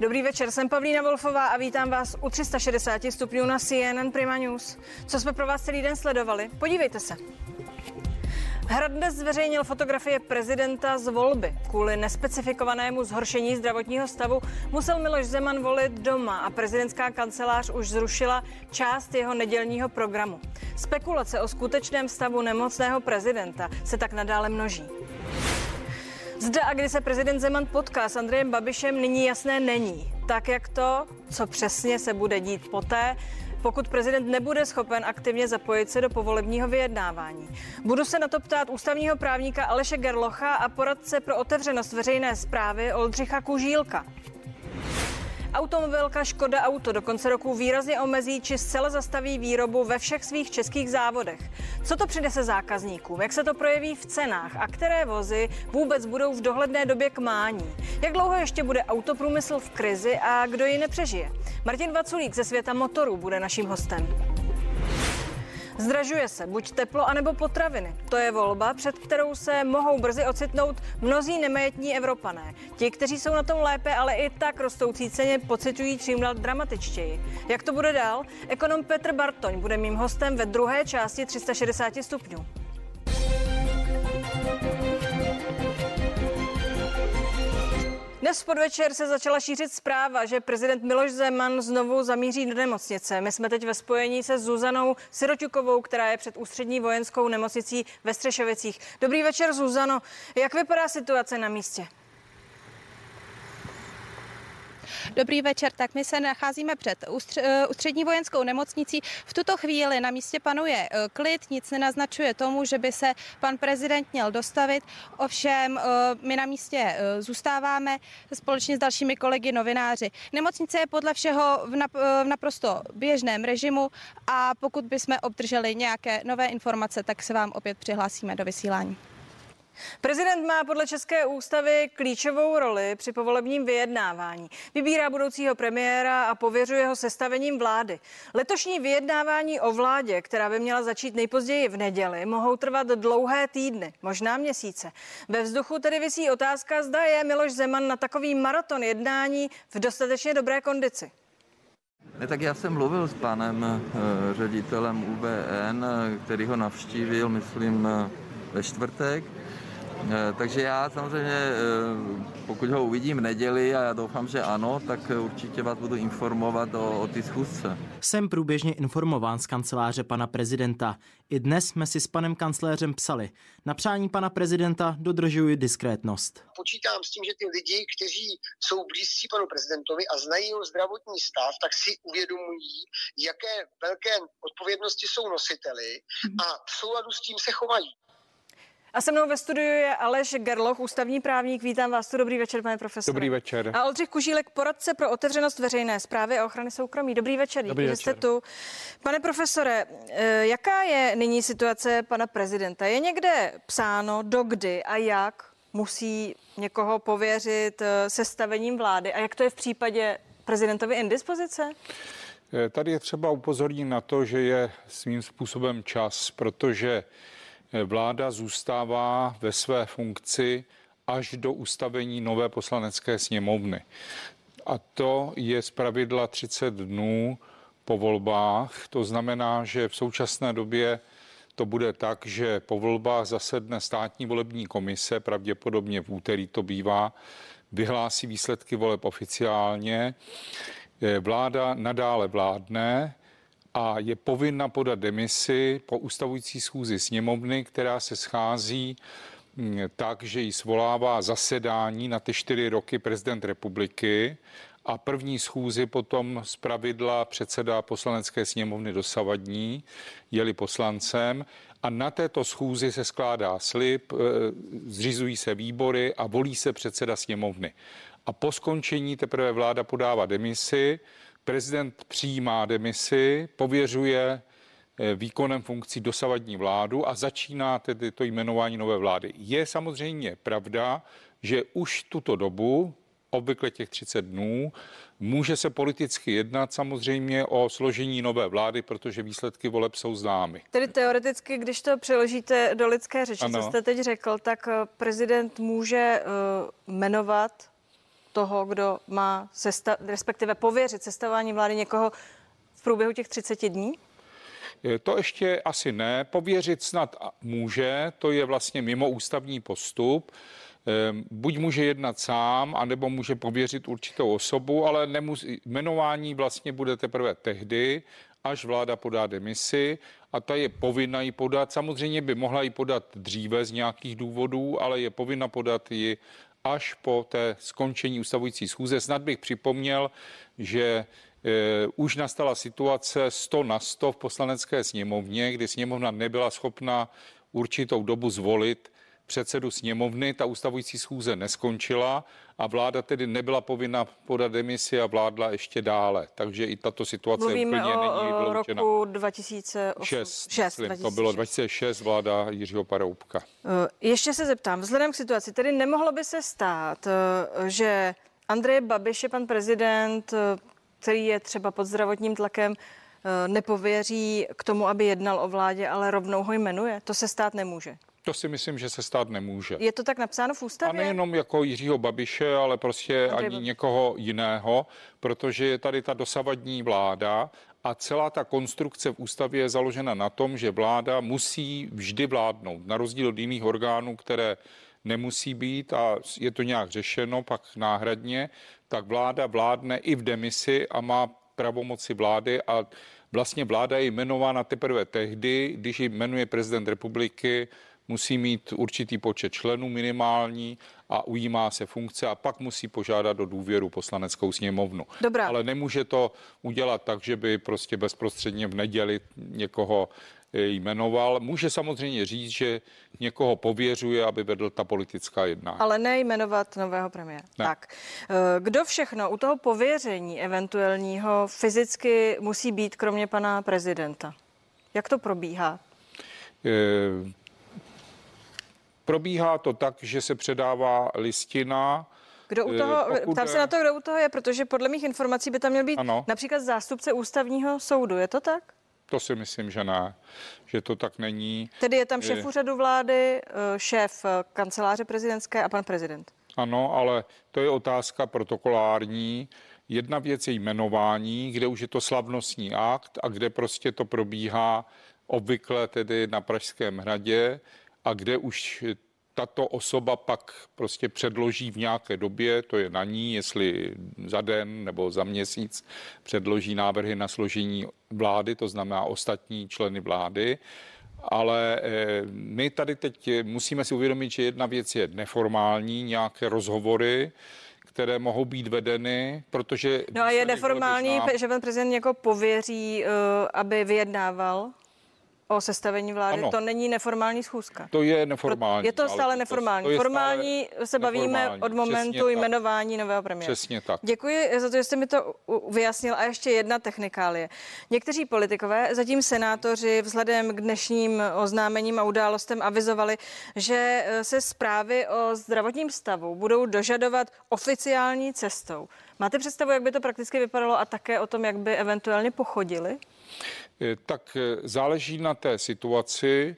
Dobrý večer, jsem Pavlína Wolfová a vítám vás u 360 stupňů na CNN Prima News. Co jsme pro vás celý den sledovali? Podívejte se. Hrad dnes zveřejnil fotografie prezidenta z volby. Kvůli nespecifikovanému zhoršení zdravotního stavu musel Miloš Zeman volit doma a prezidentská kancelář už zrušila část jeho nedělního programu. Spekulace o skutečném stavu nemocného prezidenta se tak nadále množí. Zda a kdy se prezident Zeman potká s Andrejem Babišem nyní jasné není. Tak jak to, co přesně se bude dít poté, pokud prezident nebude schopen aktivně zapojit se do povolebního vyjednávání. Budu se na to ptát ústavního právníka Aleše Gerlocha a poradce pro otevřenost veřejné zprávy Oldřicha Kužílka. Automobilka Škoda Auto do konce roku výrazně omezí či zcela zastaví výrobu ve všech svých českých závodech. Co to přinese zákazníkům? Jak se to projeví v cenách? A které vozy vůbec budou v dohledné době k mání? Jak dlouho ještě bude autoprůmysl v krizi a kdo ji nepřežije? Martin Vaculík ze světa motorů bude naším hostem. Zdražuje se buď teplo, anebo potraviny. To je volba, před kterou se mohou brzy ocitnout mnozí nemajetní Evropané. Ti, kteří jsou na tom lépe, ale i tak rostoucí ceně pocitují čím dál dramatičtěji. Jak to bude dál? Ekonom Petr Bartoň bude mým hostem ve druhé části 360 stupňů. Dnes podvečer se začala šířit zpráva, že prezident Miloš Zeman znovu zamíří do nemocnice. My jsme teď ve spojení se Zuzanou Siroťukovou, která je před ústřední vojenskou nemocnicí ve Střešovicích. Dobrý večer, Zuzano. Jak vypadá situace na místě? Dobrý večer, tak my se nacházíme před eh, ústřední vojenskou nemocnicí. V tuto chvíli na místě panuje eh, klid, nic nenaznačuje tomu, že by se pan prezident měl dostavit. Ovšem, eh, my na místě zůstáváme společně s dalšími kolegy novináři. Nemocnice je podle všeho v naprosto běžném režimu a pokud bychom obdrželi nějaké nové informace, tak se vám opět přihlásíme do vysílání. Prezident má podle České ústavy klíčovou roli při povolebním vyjednávání. Vybírá budoucího premiéra a pověřuje ho sestavením vlády. Letošní vyjednávání o vládě, která by měla začít nejpozději v neděli, mohou trvat dlouhé týdny, možná měsíce. Ve vzduchu tedy visí otázka, zda je Miloš Zeman na takový maraton jednání v dostatečně dobré kondici. Ne, tak já jsem mluvil s panem e, ředitelem UBN, který ho navštívil, myslím, e, ve čtvrtek Eh, takže já samozřejmě, eh, pokud ho uvidím v neděli a já doufám, že ano, tak určitě vás budu informovat o, o ty schůzce. Jsem průběžně informován z kanceláře pana prezidenta. I dnes jsme si s panem kancléřem psali. Na přání pana prezidenta dodržuji diskrétnost. Počítám s tím, že ty lidi, kteří jsou blízcí panu prezidentovi a znají jeho zdravotní stav, tak si uvědomují, jaké velké odpovědnosti jsou nositeli a v souladu s tím se chovají. A se mnou ve studiu je Aleš Gerloch, ústavní právník. Vítám vás tu. Dobrý večer, pane profesore. Dobrý večer. A Oldřich Kužílek, poradce pro otevřenost veřejné zprávy a ochrany soukromí. Dobrý večer, Dobrý díky, večer. že jste tu. Pane profesore, eh, jaká je nyní situace pana prezidenta? Je někde psáno, dokdy a jak musí někoho pověřit eh, sestavením vlády? A jak to je v případě prezidentovy indispozice? Eh, tady je třeba upozornit na to, že je svým způsobem čas, protože vláda zůstává ve své funkci až do ustavení nové poslanecké sněmovny. A to je z pravidla 30 dnů po volbách. To znamená, že v současné době to bude tak, že po volbách zasedne státní volební komise, pravděpodobně v úterý to bývá, vyhlásí výsledky voleb oficiálně. Vláda nadále vládne, a je povinna podat demisi po ustavující schůzi sněmovny, která se schází mm, tak, že ji svolává zasedání na ty čtyři roky prezident republiky a první schůzi potom z pravidla předseda poslanecké sněmovny dosavadní, jeli poslancem a na této schůzi se skládá slib, e, zřizují se výbory a volí se předseda sněmovny. A po skončení teprve vláda podává demisi, Prezident přijímá demisi, pověřuje eh, výkonem funkcí dosavadní vládu a začíná tedy to jmenování nové vlády. Je samozřejmě pravda, že už tuto dobu, obvykle těch 30 dnů, může se politicky jednat samozřejmě o složení nové vlády, protože výsledky voleb jsou známy. Tedy teoreticky, když to přeložíte do lidské řeči, ano. co jste teď řekl, tak eh, prezident může uh, jmenovat toho, kdo má sesta- respektive pověřit sestavování vlády někoho v průběhu těch 30 dní? To ještě asi ne. Pověřit snad může, to je vlastně mimo ústavní postup. Ehm, buď může jednat sám, anebo může pověřit určitou osobu, ale nemusí, jmenování vlastně bude teprve tehdy, až vláda podá demisi a ta je povinna ji podat. Samozřejmě by mohla ji podat dříve z nějakých důvodů, ale je povinna podat ji až po té skončení ustavující schůze. Snad bych připomněl, že Eh, už nastala situace 100 na 100 v poslanecké sněmovně, kdy sněmovna nebyla schopna určitou dobu zvolit předsedu sněmovny. Ta ustavující schůze neskončila a vláda tedy nebyla povinna podat demisi a vládla ještě dále. Takže i tato situace Mluvíme úplně o, není vyloučena. roku 2006. 6, 2006. To bylo 2006 vláda Jiřího Paroubka. Eh, ještě se zeptám, vzhledem k situaci, tedy nemohlo by se stát, eh, že Andrej Babiš je pan prezident který je třeba pod zdravotním tlakem, eh, nepověří k tomu, aby jednal o vládě, ale rovnou ho jmenuje. To se stát nemůže. To si myslím, že se stát nemůže. Je to tak napsáno v ústavě? A nejenom jako Jiřího Babiše, ale prostě Andrej ani někoho jiného, protože je tady ta dosavadní vláda a celá ta konstrukce v ústavě je založena na tom, že vláda musí vždy vládnout, na rozdíl od jiných orgánů, které nemusí být a je to nějak řešeno pak náhradně, tak vláda vládne i v demisi a má pravomoci vlády a vlastně vláda je jmenována teprve tehdy, když ji jmenuje prezident republiky, musí mít určitý počet členů minimální a ujímá se funkce a pak musí požádat o důvěru poslaneckou sněmovnu. Dobrá. Ale nemůže to udělat tak, že by prostě bezprostředně v neděli někoho jmenoval. Může samozřejmě říct, že někoho pověřuje, aby vedl ta politická jednání. Ale nejmenovat nového premiéra. Ne. Tak, eh, kdo všechno u toho pověření eventuálního fyzicky musí být, kromě pana prezidenta? Jak to probíhá? E, probíhá to tak, že se předává listina, kdo u toho, ptám se na to, kdo u toho je, protože podle mých informací by tam měl být ano. například zástupce ústavního soudu, je to tak? To si myslím, že ne, že to tak není. Tedy je tam šéf úřadu vlády, eh, šéf eh, kanceláře prezidentské a pan prezident. Ano, ale to je otázka protokolární. Jedna věc je jmenování, kde už je to slavnostní akt a kde prostě to probíhá obvykle tedy na Pražském hradě a kde už tato osoba pak prostě předloží v nějaké době, to je na ní, jestli za den nebo za měsíc předloží návrhy na složení vlády, to znamená ostatní členy vlády. Ale eh, my tady teď musíme si uvědomit, že jedna věc je neformální, nějaké rozhovory, které mohou být vedeny, protože... No a je neformální, že pan prezident někoho pověří, uh, aby vyjednával? O sestavení vlády, ano. to není neformální schůzka. To je neformální. Je to stále neformální. To, to Formální stále se bavíme neformální. od momentu Přesně jmenování tak. nového premiéra. Přesně tak. Děkuji za to, že jste mi to vyjasnil. A ještě jedna technikálie. Někteří politikové, zatím senátoři, vzhledem k dnešním oznámením a událostem avizovali, že eh, se zprávy o zdravotním stavu budou dožadovat oficiální cestou. Máte představu, jak by to prakticky vypadalo a také o tom, jak by eventuálně pochodili? Eh, tak eh, záleží na té situaci.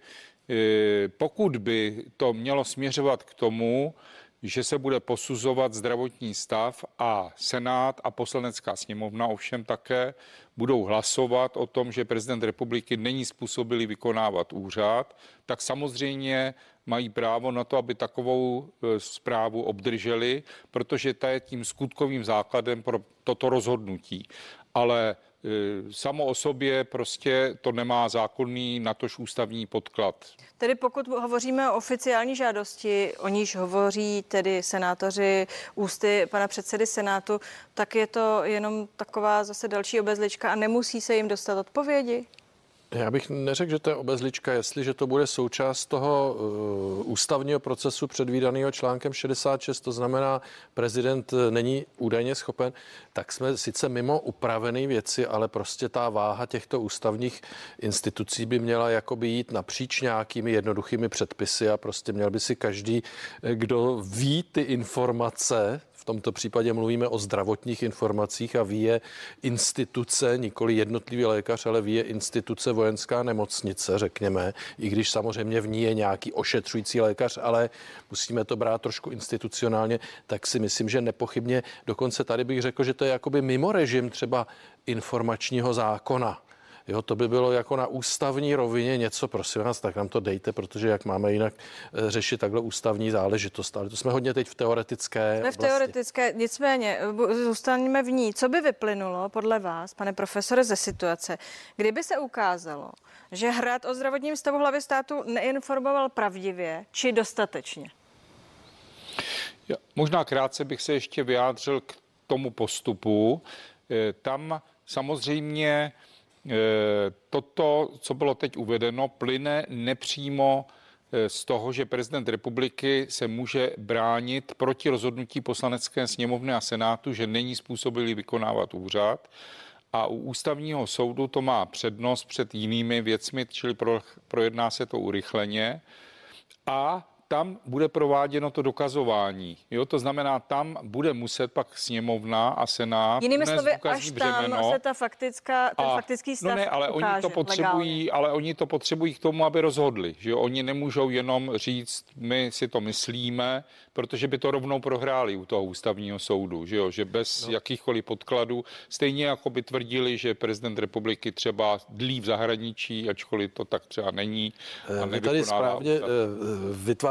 Eh, pokud by to mělo směřovat k tomu, že se bude posuzovat zdravotní stav a Senát a poslanecká sněmovna ovšem také budou hlasovat o tom, že prezident republiky není způsobilý vykonávat úřad, tak samozřejmě mají právo na to, aby takovou zprávu obdrželi, protože ta je tím skutkovým základem pro toto rozhodnutí. Ale samo o sobě prostě to nemá zákonný, natož ústavní podklad. Tedy pokud hovoříme o oficiální žádosti, o níž hovoří tedy senátoři ústy pana předsedy Senátu, tak je to jenom taková zase další obezlička a nemusí se jim dostat odpovědi? Já bych neřekl, že to je obezlička, jestliže to bude součást toho uh, ústavního procesu předvídaného článkem 66, to znamená, prezident eh, není údajně schopen, tak jsme sice mimo upravené věci, ale prostě ta váha těchto ústavních institucí by měla jakoby jít napříč nějakými jednoduchými předpisy a prostě měl by si každý, eh, kdo ví ty informace, v tomto případě mluvíme o zdravotních informacích a ví je instituce, nikoli jednotlivý lékař, ale ví je instituce vojenská nemocnice, řekněme, i když samozřejmě v ní je nějaký ošetřující lékař, ale musíme to brát trošku institucionálně, tak si myslím, že nepochybně dokonce tady bych řekl, že to je jakoby mimo režim třeba informačního zákona Jo, to by bylo jako na ústavní rovině něco, prosím vás, tak nám to dejte, protože jak máme jinak eh, řešit takhle ústavní záležitost. Ale to jsme hodně teď v teoretické Jsme v teoretické, nicméně zůstaneme v ní. Co by vyplynulo podle vás, pane profesore, ze situace, kdyby se ukázalo, že Hrad o zdravotním stavu hlavy státu neinformoval pravdivě či dostatečně? Já, možná krátce bych se ještě vyjádřil k tomu postupu. Eh, tam samozřejmě Eh, toto, co bylo teď uvedeno, plyne nepřímo eh, z toho, že prezident republiky se může bránit proti rozhodnutí poslanecké sněmovny a senátu, že není způsobilý vykonávat úřad. A u ústavního soudu to má přednost před jinými věcmi, čili pro, projedná se to urychleně. A tam bude prováděno to dokazování. Jo, to znamená, tam bude muset pak sněmovna a senát. Jinými slovy, až břemeno. tam se ta faktická, ten a, faktický stav No ne, ale ukáže, oni to potřebují, legálně. ale oni to potřebují k tomu, aby rozhodli. Že jo? Oni nemůžou jenom říct, my si to myslíme, protože by to rovnou prohráli u toho ústavního soudu, že, jo? že bez no. jakýchkoliv podkladů, stejně jako by tvrdili, že prezident republiky třeba dlí v zahraničí, ačkoliv to tak třeba není. A Vy tady správně ústav.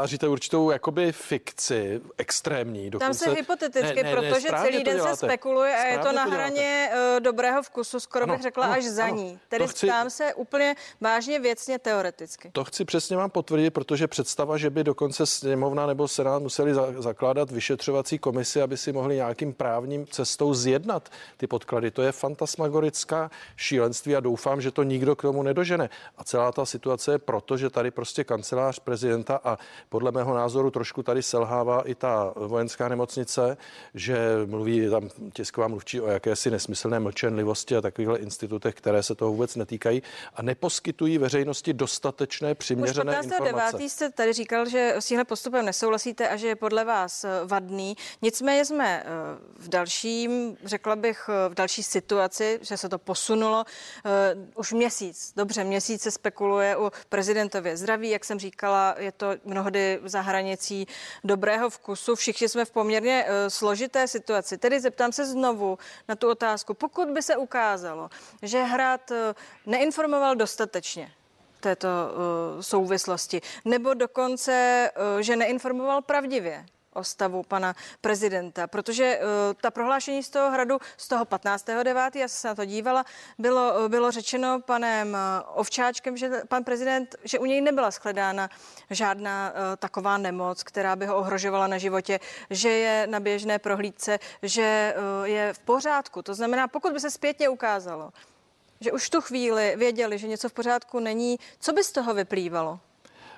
Eh, vytváříte určitou jakoby fikci extrémní. Dokonce... Tam se hypoteticky, ne, ne, protože ne, celý den se spekuluje a je to na hraně uh, dobrého vkusu, skoro ano, bych řekla ano, až za ano, ní. Tedy chci... ptám se úplně vážně věcně teoreticky. To chci přesně vám potvrdit, protože představa, že by dokonce sněmovna nebo senát museli za, zakládat vyšetřovací komisi, aby si mohli nějakým právním cestou zjednat ty podklady. To je fantasmagorická šílenství a doufám, že to nikdo k tomu nedožene. A celá ta situace je proto, že tady prostě kancelář prezidenta a podle mého názoru trošku tady selhává i ta vojenská nemocnice, že mluví tam tisková mluvčí o jakési nesmyslné mlčenlivosti a takovýchhle institutech, které se toho vůbec netýkají a neposkytují veřejnosti dostatečné přiměřené Už informace. 9. jste tady říkal, že s tímhle postupem nesouhlasíte a že je podle vás eh, vadný. Nicméně jsme eh, v dalším, řekla bych, eh, v další situaci, že se to posunulo už měsíc. Dobře, měsíc se spekuluje o prezidentově zdraví, jak jsem říkala, je to mnohdy za hranicí dobrého vkusu. Všichni jsme v poměrně složité situaci. Tedy zeptám se znovu na tu otázku. Pokud by se ukázalo, že Hrad neinformoval dostatečně, této uh, souvislosti. Nebo dokonce, že neinformoval pravdivě o stavu pana prezidenta, protože uh, ta prohlášení z toho hradu z toho 15.9., já se na to dívala, bylo, uh, bylo řečeno panem uh, Ovčáčkem, že pan prezident, že u něj nebyla shledána žádná taková nemoc, která by ho ohrožovala na životě, že je na běžné prohlídce, že je v pořádku. To znamená, pokud by se zpětně ukázalo, že už tu chvíli věděli, že něco v pořádku není. Co by z toho vyplývalo?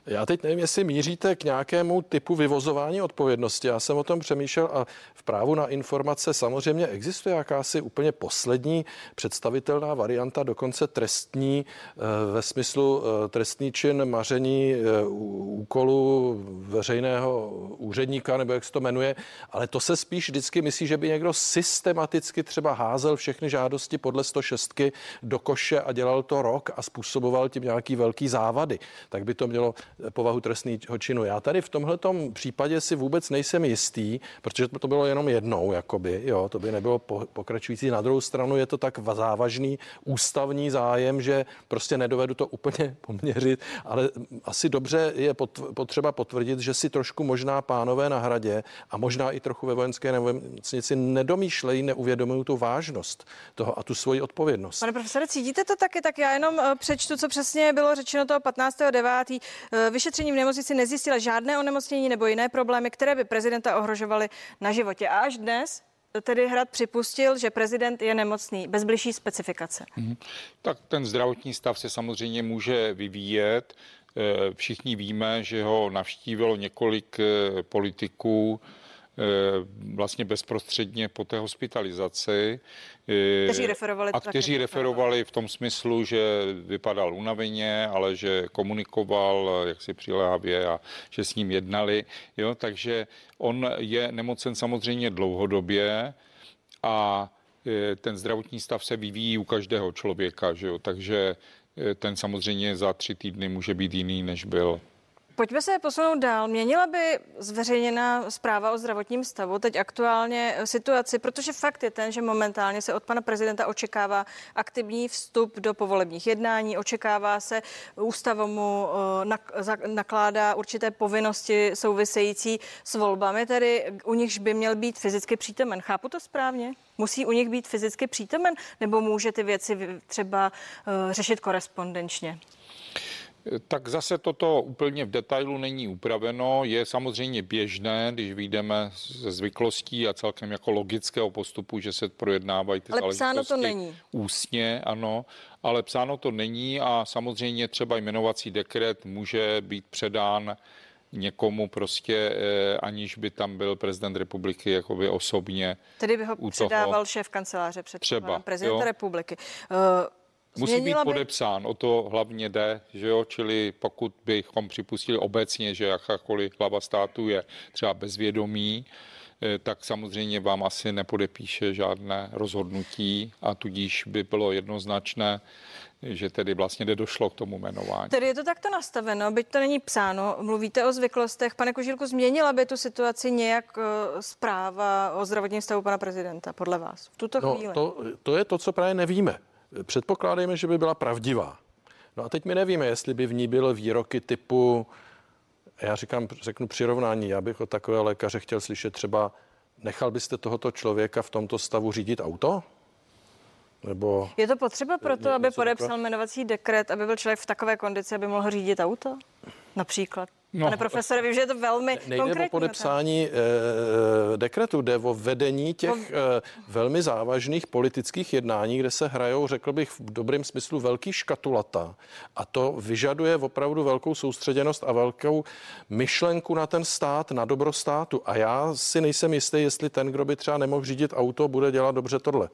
Já teď nevím, jestli míříte k nějakému typu vyvozování odpovědnosti. Já jsem o tom přemýšlel a v právu na informace samozřejmě existuje jakási úplně poslední představitelná varianta, dokonce trestní eh, ve smyslu eh, trestný čin maření eh, úkolu veřejného úředníka, nebo jak se to jmenuje, ale to se spíš vždycky myslí, že by někdo systematicky třeba házel všechny žádosti podle 106 do koše a dělal to rok a způsoboval tím nějaký velký závady. Tak by to mělo povahu trestného činu. Já tady v tomhle případě si vůbec nejsem jistý, protože to bylo jenom jednou, jakoby, jo, to by nebylo pokračující. Na druhou stranu je to tak závažný ústavní zájem, že prostě nedovedu to úplně poměřit, ale asi dobře je potřeba potvrdit, že si trošku možná pánové na hradě a možná i trochu ve vojenské nemocnici nedomýšlejí, neuvědomují tu vážnost toho a tu svoji odpovědnost. Pane profesore, cítíte to taky? Tak já jenom eh, přečtu, co přesně bylo řečeno toho 15.9. Vyšetření v nemocnici nezjistila žádné onemocnění nebo jiné problémy, které by prezidenta ohrožovaly na životě. A až dnes tedy Hrad připustil, že prezident je nemocný, bez bližší specifikace. Mm-hmm. Tak ten zdravotní stav se samozřejmě může vyvíjet. Eh, všichni víme, že ho navštívilo několik eh, politiků vlastně bezprostředně po té hospitalizaci. Kteří referovali a kteří referovali v tom smyslu, že vypadal unaveně, ale že komunikoval jaksi přiléhavě a že s ním jednali. Jo? Takže on je nemocen samozřejmě dlouhodobě a ten zdravotní stav se vyvíjí u každého člověka, že jo? takže ten samozřejmě za tři týdny může být jiný, než byl. Pojďme se posunout dál. Měnila by zveřejněná zpráva o zdravotním stavu teď aktuálně situaci, protože fakt je ten, že momentálně se od pana prezidenta očekává aktivní vstup do povolebních jednání, očekává se ústavomu eh, nakládá určité povinnosti související s volbami, tedy u nichž by měl být fyzicky přítomen. Chápu to správně? Musí u nich být fyzicky přítomen, nebo může ty věci třeba eh, řešit korespondenčně? Tak zase toto úplně v detailu není upraveno. Je samozřejmě běžné, když vyjdeme ze zvyklostí a celkem jako logického postupu, že se projednávají ty ale psáno to není. ústně, ano, ale psáno to není a samozřejmě třeba jmenovací dekret může být předán někomu prostě, eh, aniž by tam byl prezident republiky jakoby osobně. Tedy by ho předával šéf kanceláře před třeba, prezidenta jo. republiky. Uh, Musí být podepsán, by... o to hlavně jde, že jo, čili pokud bychom připustili obecně, že jakákoliv hlava státu je třeba bezvědomí, eh, tak samozřejmě vám asi nepodepíše žádné rozhodnutí a tudíž by bylo jednoznačné, že tedy vlastně nedošlo k tomu jmenování. Tedy je to takto nastaveno, byť to není psáno, mluvíte o zvyklostech. Pane Kožílku, změnila by tu situaci nějak eh, zpráva o zdravotním stavu pana prezidenta, podle vás, v tuto no, chvíli? To, to je to, co právě nevíme. Předpokládejme, že by byla pravdivá. No a teď my nevíme, jestli by v ní byly výroky typu, já říkám, řeknu přirovnání, já bych od takové lékaře chtěl slyšet třeba, nechal byste tohoto člověka v tomto stavu řídit auto? Nebo... Je to potřeba pro to, aby podepsal jmenovací dekret, aby byl člověk v takové kondici, aby mohl řídit auto? Například. No, Pane profesore, vím, že je to velmi Nejde konkrétní. o podepsání e, dekretu, jde o vedení těch e, velmi závažných politických jednání, kde se hrajou, řekl bych v dobrém smyslu, velký škatulata. A to vyžaduje opravdu velkou soustředěnost a velkou myšlenku na ten stát, na dobro státu. A já si nejsem jistý, jestli ten, kdo by třeba nemohl řídit auto, bude dělat dobře tohle.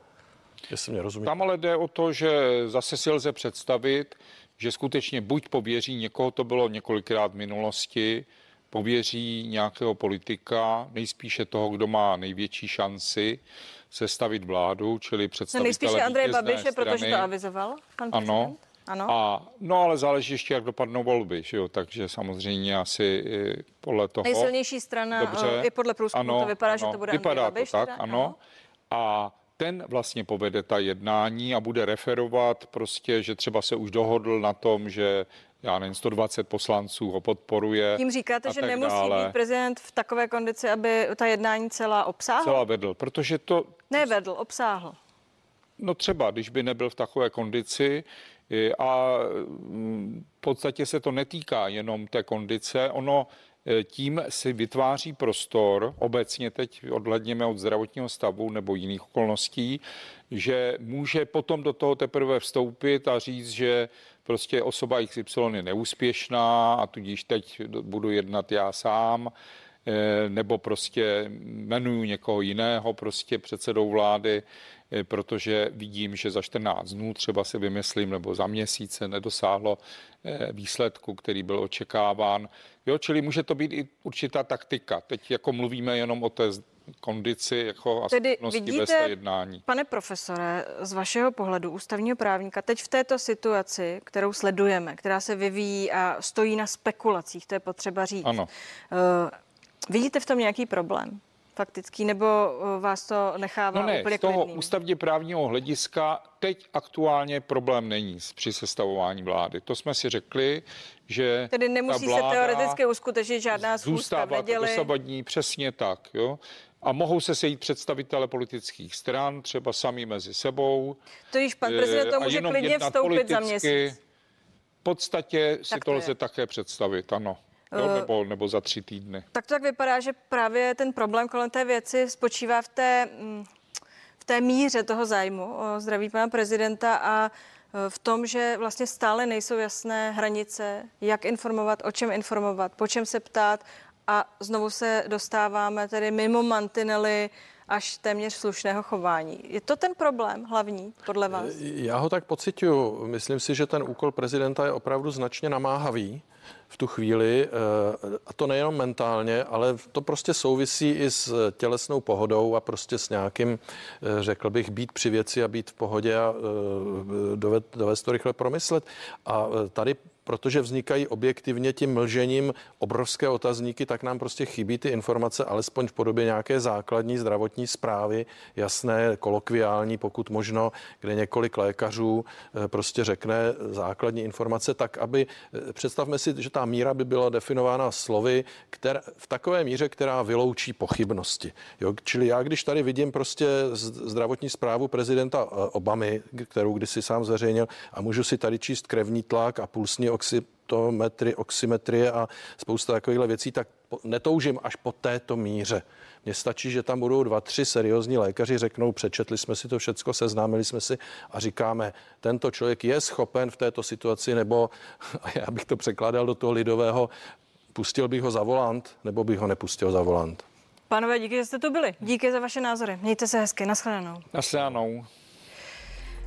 Jestli mě rozumíte. Tam ale jde o to, že zase si lze představit, že skutečně buď pověří někoho, to bylo několikrát v minulosti, pověří nějakého politika, nejspíše toho, kdo má největší šanci sestavit vládu, čili představitele no Nejspíše Andrej Babiše, protože to avizoval pan Ano, ano. A, no ale záleží ještě, jak dopadnou volby, že jo? takže samozřejmě asi podle toho... Nejsilnější strana, Dobře. i podle průzkumu to vypadá, ano, že to bude vypadá Andrej Babiš. To tak, teda? ano. ano. A ten vlastně povede ta jednání a bude referovat prostě, že třeba se už dohodl na tom, že já nevím, 120 poslanců ho podporuje. Tím říkáte, že nemusí dále. být prezident v takové kondici, aby ta jednání celá obsáhl? Celá vedl, protože to... Nevedl, obsáhl. No třeba, když by nebyl v takové kondici a mm, v podstatě se to netýká jenom té kondice, ono tím si vytváří prostor, obecně teď odhledněme od zdravotního stavu nebo jiných okolností, že může potom do toho teprve vstoupit a říct, že prostě osoba XY je neúspěšná a tudíž teď budu jednat já sám, eh, nebo prostě jmenuju někoho jiného prostě předsedou vlády, eh, protože vidím, že za 14 dnů třeba si vymyslím, nebo za měsíce nedosáhlo výsledku, který byl očekáván. Jo, čili může to být i určitá taktika. Teď jako mluvíme jenom o té kondici jako a Tedy vidíte, bez jednání. Pane profesore, z vašeho pohledu ústavního právníka, teď v této situaci, kterou sledujeme, která se vyvíjí a stojí na spekulacích, to je potřeba říct. Ano. Uh, vidíte v tom nějaký problém? faktický, nebo eh, vás to nechává no ne, úplně z toho klidným? ústavně právního hlediska teď aktuálně problém není při sestavování vlády. To jsme si řekli, že Tedy nemusí se teoreticky uskutečnit žádná schůzka v neděli. dosavadní, přesně tak, jo. A mohou se sejít představitele politických stran, třeba sami mezi sebou. To již pan prezident to může klidně vstoupit za měsíc. V podstatě si tak to, to lze také představit, ano. Jo, eh, nebo, nebo za tři týdny. Tak to tak vypadá, že právě ten problém kolem té věci spočívá v té, mm, v té míře toho zájmu o zdraví pana prezidenta a eh, v tom, že vlastně stále nejsou jasné hranice, jak informovat, o čem informovat, po čem se ptát a znovu se dostáváme tedy mimo mantinely až téměř slušného chování. Je to ten problém hlavní podle vás? Já ho tak pocituju. Myslím si, že ten úkol prezidenta je opravdu značně namáhavý v tu chvíli, eh, a to nejenom mentálně, ale to prostě souvisí i s tělesnou pohodou a prostě s nějakým, eh, řekl bych, být při věci a být v pohodě a eh, dovést to rychle promyslet. A tady protože vznikají objektivně tím mlžením obrovské otazníky, tak nám prostě chybí ty informace, alespoň v podobě nějaké základní zdravotní zprávy, jasné, kolokviální, pokud možno, kde několik lékařů eh, prostě řekne základní informace, tak aby, eh, představme si, že ta míra by byla definována slovy, které, v takové míře, která vyloučí pochybnosti. Jo, čili já, když tady vidím prostě zdravotní zprávu prezidenta eh, Obamy, kterou kdysi sám zveřejnil, a můžu si tady číst krevní tlak a pulsní oxytometry, oxymetrie a spousta takovýchhle věcí, tak netoužím až po této míře. Mně stačí, že tam budou dva, tři seriózní lékaři, řeknou, přečetli jsme si to všecko, seznámili jsme si a říkáme, tento člověk je schopen v této situaci, nebo a já bych to překládal do toho lidového, pustil bych ho za volant, nebo bych ho nepustil za volant. Pánové, díky, že jste tu byli. Díky za vaše názory. Mějte se hezky. Naschledanou. Naschledanou.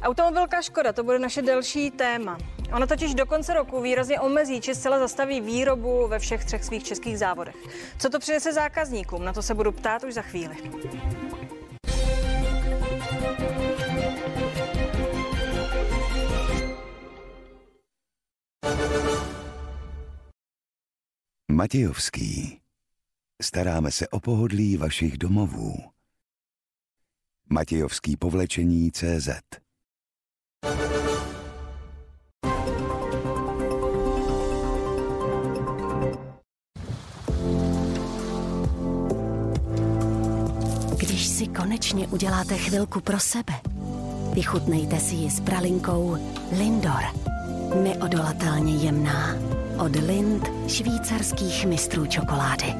Automobilka Škoda, to bude naše další téma. Ona totiž do konce roku výrazně omezí či zcela zastaví výrobu ve všech třech svých českých závodech. Co to přinese zákazníkům? Na to se budu ptát už za chvíli. Matějovský. Staráme se o pohodlí vašich domovů. Matějovský povlečení CZ konečně uděláte chvilku pro sebe, vychutnejte si ji s pralinkou Lindor. Neodolatelně jemná. Od Lind švýcarských mistrů čokolády.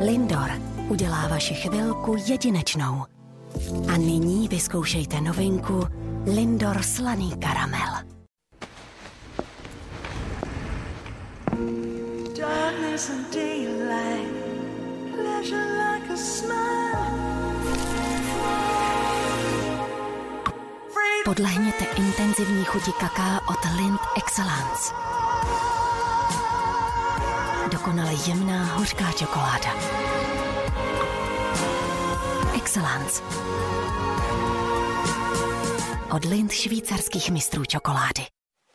Lindor udělá vaši chvilku jedinečnou. A nyní vyzkoušejte novinku Lindor slaný karamel. Darkness and daylight, leisure like a smile. Podlehněte intenzivní chuti kaká od Lind Excellence. Dokonale jemná hořká čokoláda. Excellence. Od Lind švýcarských mistrů čokolády.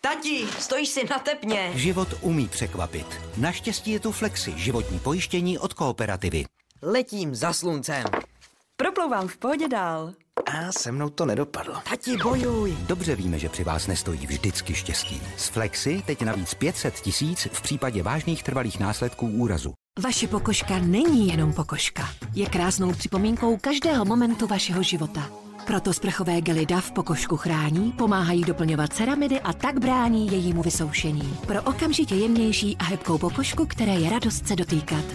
Tati, stojíš si na tepně. Život umí překvapit. Naštěstí je tu Flexi, životní pojištění od kooperativy. Letím za sluncem. Proplouvám v pohodě dál. A se mnou to nedopadlo. Tati, bojuj. Dobře víme, že při vás nestojí vždycky štěstí. S Flexi teď navíc 500 tisíc v případě vážných trvalých následků úrazu. Vaše pokožka není jenom pokožka. Je krásnou připomínkou každého momentu vašeho života. Proto sprchové gely DAV pokožku chrání, pomáhají doplňovat ceramidy a tak brání jejímu vysoušení. Pro okamžitě jemnější a hebkou pokožku, které je radost se dotýkat.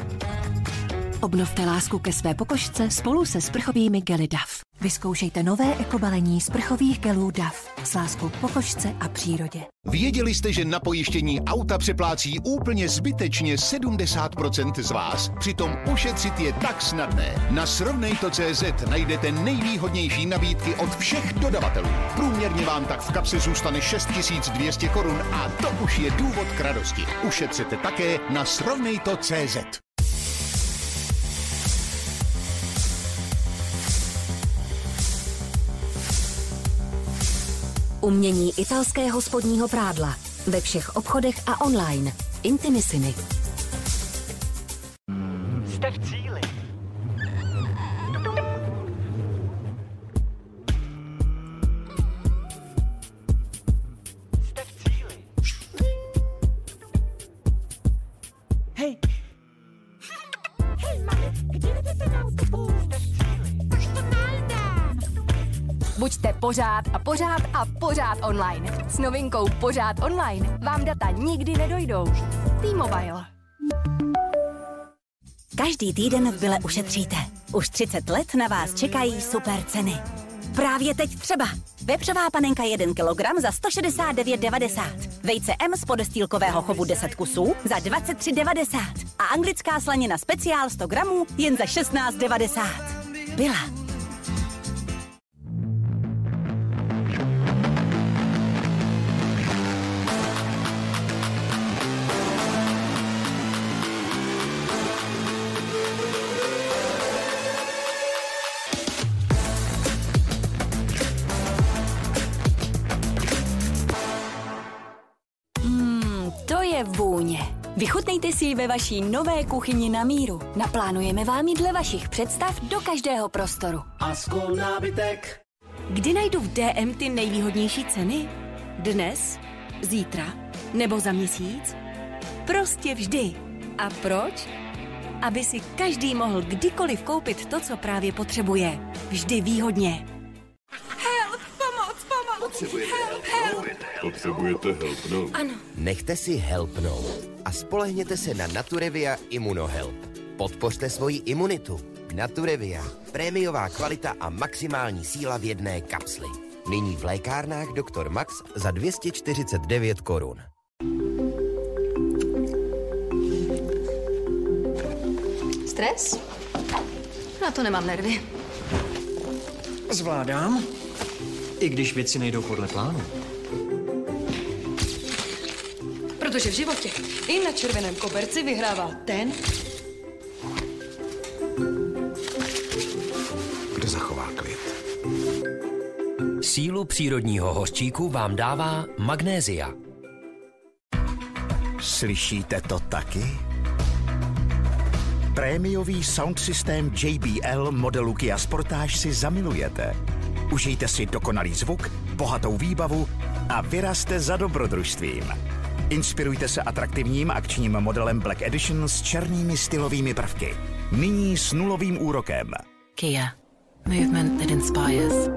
Obnovte lásku ke své pokožce spolu se sprchovými gely DAV. Vyzkoušejte nové ekobalení sprchových gelů DAV s láskou k pokožce a přírodě. Věděli jste, že na pojištění auta přeplácí úplně zbytečně 70% z vás? Přitom ušetřit je tak snadné. Na srovnejto.cz najdete nejvýhodnější nabídky od všech dodavatelů. Průměrně vám tak v kapse zůstane 6200 korun a to už je důvod k radosti. Ušetřete také na srovnejto.cz. Umění italského spodního prádla. Ve všech obchodech a online. Intimissimi. Pořád a pořád a pořád online. S novinkou Pořád online vám data nikdy nedojdou. T-Mobile. Každý týden v Byle ušetříte. Už 30 let na vás čekají super ceny. Právě teď třeba. Vepřová panenka 1 kg za 169,90. Vejce M z podestýlkového chovu 10 kusů za 23,90. A anglická slanina speciál 100 gramů jen za 16,90. Byla. Ve vaší nové kuchyni na míru. Naplánujeme vám ji dle vašich představ do každého prostoru. A skol nábytek. Kdy najdu v DM ty nejvýhodnější ceny? Dnes? Zítra? Nebo za měsíc? Prostě vždy. A proč? Aby si každý mohl kdykoliv koupit to, co právě potřebuje. Vždy výhodně. Help, pomoc, pomoc. Potřebujete help. Potřebujete helpnout. Ano. Nechte si helpnout a spolehněte se na Naturevia Immunohelp. Podpořte svoji imunitu. Naturevia. Prémiová kvalita a maximální síla v jedné kapsli. Nyní v lékárnách Dr. Max za 249 korun. Stres? Na to nemám nervy. Zvládám, i když věci nejdou podle plánu. Protože v životě i na červeném koberci vyhrává ten, Kdo zachová klid? Sílu přírodního hořčíku vám dává magnézia. Slyšíte to taky? Prémiový sound systém JBL modelu Kia Sportage si zamilujete. Užijte si dokonalý zvuk, bohatou výbavu a vyrazte za dobrodružstvím. Inspirujte se atraktivním akčním modelem Black Edition s černými stylovými prvky. Nyní s nulovým úrokem. Kia. Movement that inspires.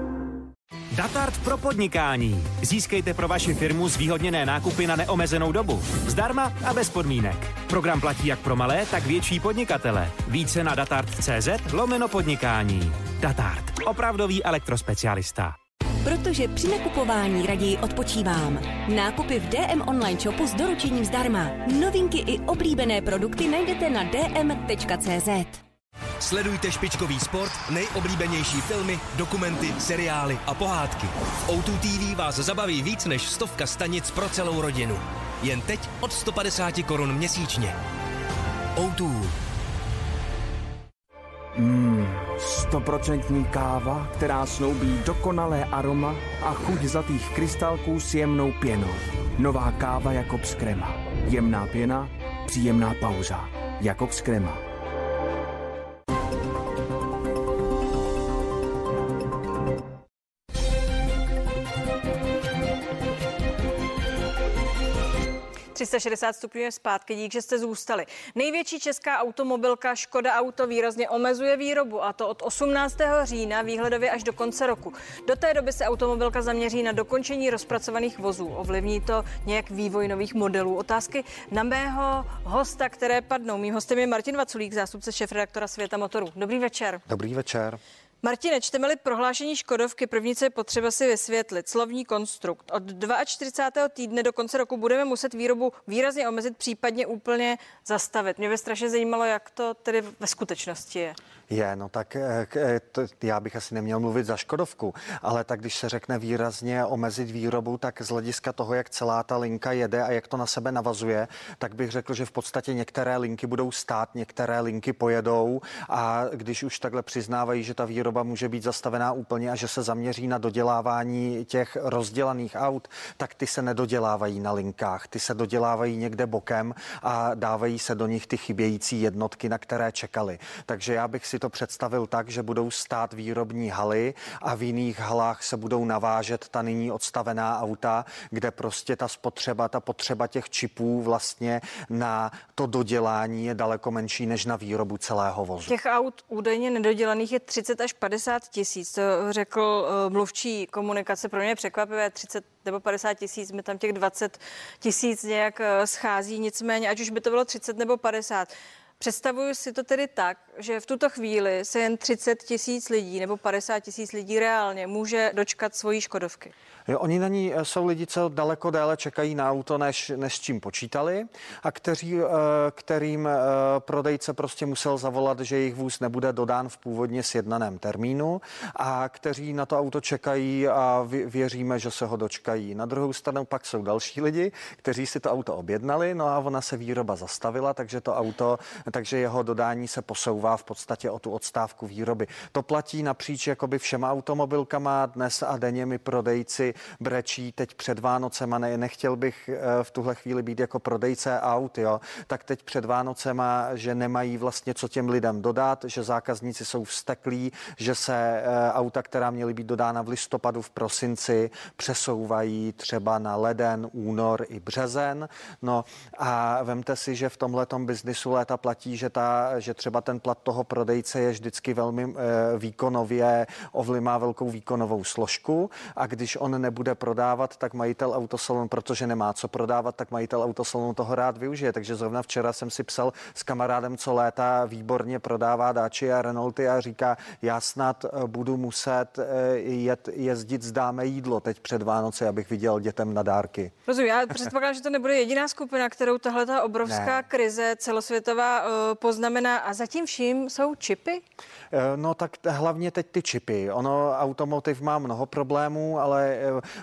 Datart pro podnikání. Získejte pro vaši firmu zvýhodněné nákupy na neomezenou dobu. Zdarma a bez podmínek. Program platí jak pro malé, tak větší podnikatele. Více na datart.cz lomeno podnikání. Datart. Opravdový elektrospecialista. Protože při nakupování raději odpočívám. Nákupy v DM online shopu s doručením zdarma. Novinky i oblíbené produkty najdete na dm.cz. Sledujte špičkový sport, nejoblíbenější filmy, dokumenty, seriály a pohádky. V O2 TV vás zabaví víc než stovka stanic pro celou rodinu. Jen teď od 150 korun měsíčně. O2. Mmm, stoprocentní káva, která snoubí dokonalé aroma a chuť zlatých krystalků s jemnou pěnou. Nová káva Jakobs Krema. Jemná pěna, příjemná pauza. Jakobs Krema. 360 stupňů je zpátky, dík, že jste zůstali. Největší česká automobilka Škoda Auto výrazně omezuje výrobu a to od 18. října výhledově až do konce roku. Do té doby se automobilka zaměří na dokončení rozpracovaných vozů. Ovlivní to nějak vývoj nových modelů. Otázky na mého hosta, které padnou. Mým hostem je Martin Vaculík, zástupce šéfredaktora Světa motorů. Dobrý večer. Dobrý večer. Martine, čteme-li prohlášení Škodovky, první, co je potřeba si vysvětlit, slovní konstrukt. Od 42. týdne do konce roku budeme muset výrobu výrazně omezit, případně úplně zastavit. Mě by strašně zajímalo, jak to tedy ve skutečnosti je. Je, no tak eh, eh, já bych asi neměl mluvit za Škodovku, ale tak když se řekne výrazně omezit výrobu, tak z hlediska toho, jak celá ta linka jede a jak to na sebe navazuje, tak bych řekl, že v podstatě některé linky budou stát, některé linky pojedou a když už takhle přiznávají, že ta výroba může být zastavená úplně a že se zaměří na dodělávání těch rozdělaných aut, tak ty se nedodělávají na linkách, ty se dodělávají někde bokem a dávají se do nich ty chybějící jednotky, na které čekali. Takže já bych si to představil tak, že budou stát výrobní haly a v jiných halách se budou navážet ta nyní odstavená auta, kde prostě ta spotřeba, ta potřeba těch čipů vlastně na to dodělání je daleko menší než na výrobu celého vozu. Těch aut údajně nedodělaných je 30 až 50 tisíc. To řekl uh, mluvčí komunikace. Pro mě překvapivé 30 nebo 50 tisíc, mi tam těch 20 tisíc nějak uh, schází. Nicméně, ať už by to bylo 30 nebo 50, Představuju si to tedy tak, že v tuto chvíli se jen 30 tisíc lidí nebo 50 tisíc lidí reálně může dočkat svojí Škodovky. Oni na ní eh, jsou lidi, co daleko déle čekají na auto, než, než s čím počítali a kteří, eh, kterým eh, prodejce prostě musel zavolat, že jejich vůz nebude dodán v původně sjednaném termínu a kteří na to auto čekají a věříme, že se ho dočkají. Na druhou stranu pak jsou další lidi, kteří si to auto objednali, no a ona se výroba zastavila, takže to auto, takže jeho dodání se posouvá v podstatě o tu odstávku výroby. To platí napříč jakoby všema automobilkama. Dnes a denně mi prodejci brečí teď před Vánocema, ne, nechtěl bych eh, v tuhle chvíli být jako prodejce aut, jo, tak teď před Vánocema, že nemají vlastně co těm lidem dodat, že zákazníci jsou vsteklí, že se eh, auta, která měly být dodána v listopadu, v prosinci, přesouvají třeba na leden, únor i březen. No a vemte si, že v tomhletom biznisu léta platí, že, ta, že třeba ten plat toho prodejce je vždycky velmi e, výkonově, ovli má velkou výkonovou složku a když on nebude prodávat, tak majitel autosalonu, protože nemá co prodávat, tak majitel autosalonu toho rád využije. Takže zrovna včera jsem si psal s kamarádem, co léta výborně prodává dáči a Renaulty a říká, já snad eh, budu muset eh, jet, jezdit zdáme jídlo teď před Vánoce, abych viděl dětem na dárky. Rozumím, já předpokládám, že to nebude jediná skupina, kterou tahle ta obrovská ne. krize celosvětová uh, poznamená a zatím vším jsou čipy? No tak hlavně teď ty čipy. Ono automotiv má mnoho problémů, ale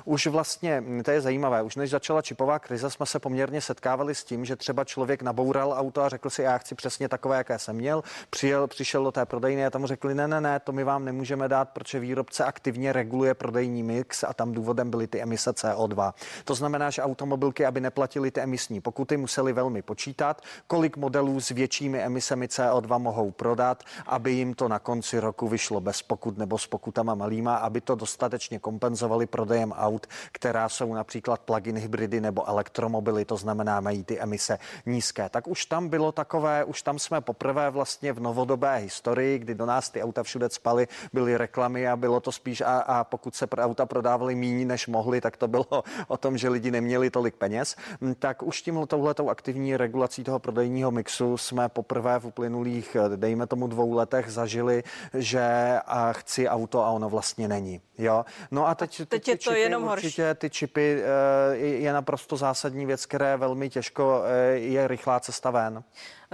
už vlastně, hm, to je zajímavé, už než začala čipová krize, jsme se poměrně setkávali s tím, že třeba člověk naboural auto a řekl si, já chci přesně takové, jaké jsem měl, přijel, přišel do té prodejny a tam řekli, ne, ne, ne, to my vám nemůžeme dát, protože výrobce aktivně reguluje prodejní mix a tam důvodem byly ty emise CO2. To znamená, že automobilky, aby neplatili ty emisní pokuty, museli velmi počítat, kolik modelů s většími emisemi CO2 mohou prodat, aby jim to na konci roku vyšlo bez pokut nebo s pokutama malýma, aby to dostatečně kompenzovali prodejem aut, která jsou například plug-in hybridy nebo elektromobily, to znamená mají ty emise nízké. Tak už tam bylo takové, už tam jsme poprvé vlastně v novodobé historii, kdy do nás ty auta všude spaly, byly reklamy a bylo to spíš a, a pokud se auta prodávaly méně než mohly, tak to bylo o tom, že lidi neměli tolik peněz. Tak už tím touhletou aktivní regulací toho prodejního mixu jsme poprvé v uplynulých, dejme tomu dvou letech zažili, že chci auto a ono vlastně není. Jo? No a teď, a teď je to čipy, jenom určitě horší. ty čipy eh, je naprosto zásadní věc, které velmi těžko eh, je rychlá cesta ven.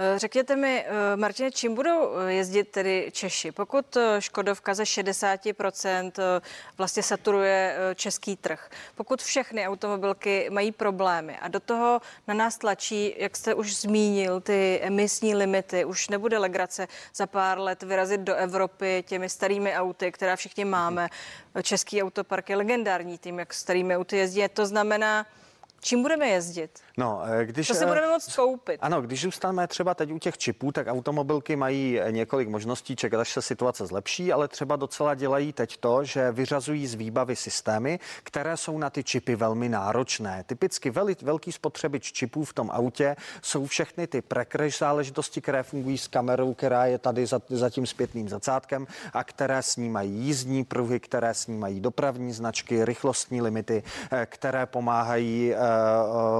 Eh, řekněte mi, Martine, čím budou jezdit tedy Češi? Pokud Škodovka ze 60% vlastně saturuje český trh, pokud všechny automobilky mají problémy a do toho na nás tlačí, jak jste už zmínil, ty emisní limity, už nebude legrace za pár let vyrazit do Evropy těmi starými auty, která všichni máme. Český autopark je legendární tím, jak starými auty jezdí. To znamená, Čím budeme jezdit? No, eh, když, to si budeme moct koupit. Ano, když zůstaneme třeba teď u těch čipů, tak automobilky mají eh, několik možností čekat, až se situace zlepší, ale třeba docela dělají teď to, že vyřazují z výbavy systémy, které jsou na ty čipy velmi náročné. Typicky veli, velký spotřebič čipů v tom autě jsou všechny ty prekrež záležitosti, které fungují s kamerou, která je tady za, za tím zpětným zacátkem a které snímají jízdní pruhy, které snímají dopravní značky, rychlostní limity, eh, které pomáhají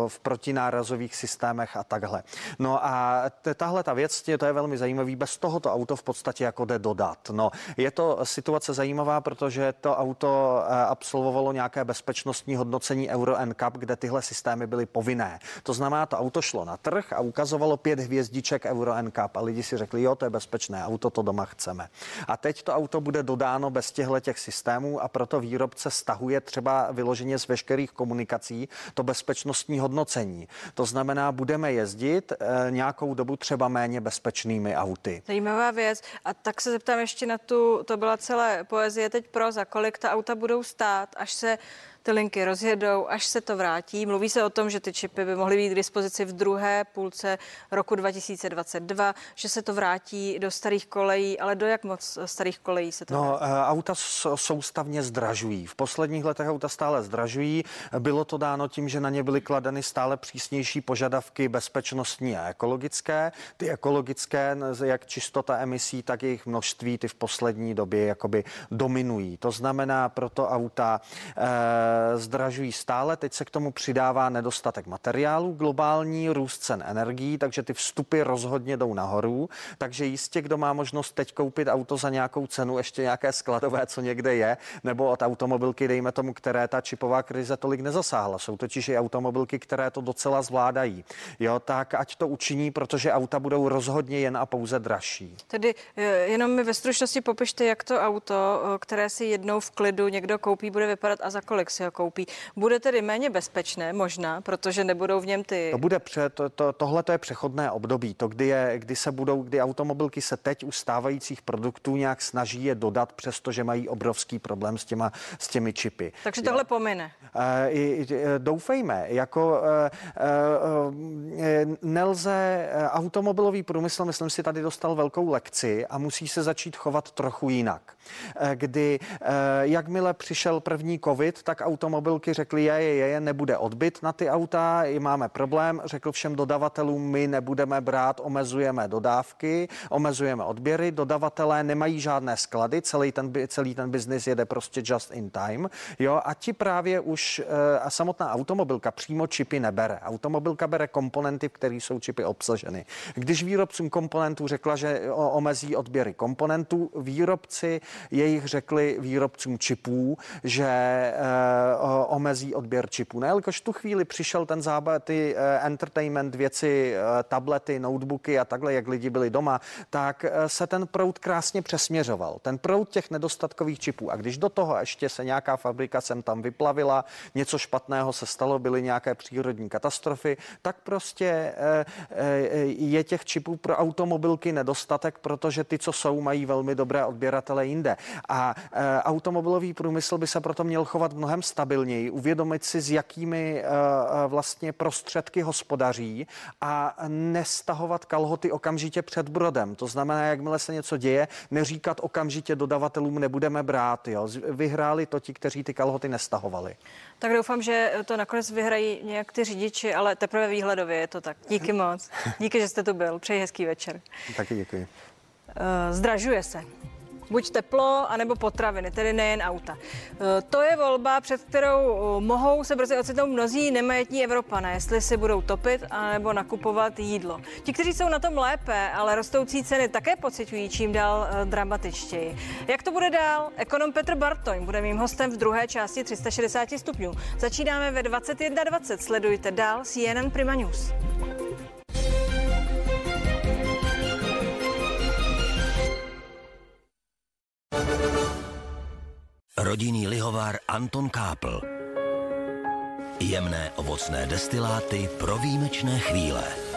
v protinárazových systémech a takhle. No a tahle ta věc, to je velmi zajímavý, bez toho to auto v podstatě jako jde dodat. No, je to situace zajímavá, protože to auto eh, absolvovalo nějaké bezpečnostní hodnocení Euro NCAP, kde tyhle systémy byly povinné. To znamená, to auto šlo na trh a ukazovalo pět hvězdiček Euro NCAP a lidi si řekli, jo, to je bezpečné auto, to doma chceme. A teď to auto bude dodáno bez těchto těch systémů a proto výrobce stahuje třeba vyloženě z veškerých komunikací to bezpečnostní hodnocení. To znamená, budeme jezdit e, nějakou dobu třeba méně bezpečnými auty. Zajímavá věc. A tak se zeptám ještě na tu, to byla celé poezie teď pro, za kolik ta auta budou stát, až se ty linky rozjedou, až se to vrátí. Mluví se o tom, že ty čipy by mohly být k dispozici v druhé půlce roku 2022, že se to vrátí do starých kolejí, ale do jak moc starých kolejí se to No, vrátí? Eh, auta soustavně zdražují. V posledních letech auta stále zdražují. Bylo to dáno tím, že na ně byly kladeny stále přísnější požadavky bezpečnostní a ekologické. Ty ekologické, jak čistota emisí, tak jejich množství, ty v poslední době jakoby dominují. To znamená, proto auta eh, zdražují stále. Teď se k tomu přidává nedostatek materiálů, globální růst cen energií, takže ty vstupy rozhodně jdou nahoru. Takže jistě, kdo má možnost teď koupit auto za nějakou cenu, ještě nějaké skladové, co někde je, nebo od automobilky, dejme tomu, které ta čipová krize tolik nezasáhla. Jsou totiž i automobilky, které to docela zvládají. Jo, tak ať to učiní, protože auta budou rozhodně jen a pouze dražší. Tedy eh, jenom mi ve stručnosti popište, jak to auto, eh, které si jednou v klidu někdo koupí, bude vypadat a za kolik si ho koupí. Bude tedy méně bezpečné možná, protože nebudou v něm ty... To bude před, to, to, tohle to je přechodné období, to kdy, je, kdy se budou, kdy automobilky se teď u stávajících produktů nějak snaží je dodat, přestože mají obrovský problém s, těma, s těmi čipy. Takže tohle pomine. E, doufejme, jako e, e, nelze automobilový průmysl, myslím si, tady dostal velkou lekci a musí se začít chovat trochu jinak. Kdy jakmile přišel první covid, tak automobilky řekly, je, je, je, nebude odbyt na ty auta, máme problém, řekl všem dodavatelům, my nebudeme brát, omezujeme dodávky, omezujeme odběry, dodavatelé nemají žádné sklady, celý ten, celý ten biznis jede prostě just in time, jo, a ti právě už a samotná automobilka přímo čipy nebere. Automobilka bere komponenty, v kterých jsou čipy obsaženy. Když výrobcům komponentů řekla, že omezí odběry komponentů, výrobci jejich řekli výrobcům čipů, že e, omezí odběr čipů. Ne, jelikož tu chvíli přišel ten zábavy, ty e, entertainment věci, e, tablety, notebooky a takhle, jak lidi byli doma, tak se ten proud krásně přesměřoval. Ten proud těch nedostatkových čipů. A když do toho ještě se nějaká fabrika sem tam vyplavila, něco špatného se stalo, byly nějaké přírodní katastrofy, tak prostě je těch čipů pro automobilky nedostatek, protože ty, co jsou, mají velmi dobré odběratele jinde. A automobilový průmysl by se proto měl chovat mnohem stabilněji, uvědomit si, s jakými vlastně prostředky hospodaří a nestahovat kalhoty okamžitě před brodem. To znamená, jakmile se něco děje, neříkat okamžitě dodavatelům nebudeme brát. Jo. Vyhráli to ti, kteří ty kalhoty nestahovali. Tak doufám, že to nakonec vyhrají nějak ty řidiči, ale teprve výhledově je to tak. Díky moc. Díky, že jste tu byl. Přeji hezký večer. Taky děkuji. Zdražuje se buď teplo, anebo potraviny, tedy nejen auta. E, to je volba, před kterou e, mohou se brzy ocitnout mnozí nemajetní Evropané, jestli si budou topit anebo nakupovat jídlo. Ti, kteří jsou na tom lépe, ale rostoucí ceny také pocitují čím dál e, dramatičtěji. Jak to bude dál? Ekonom Petr Bartoň bude mým hostem v druhé části 360 stupňů. Začínáme ve 21.20. Sledujte dál CNN Prima News. Rodinný lihovár Anton Kápl. Jemné ovocné destiláty pro výjimečné chvíle.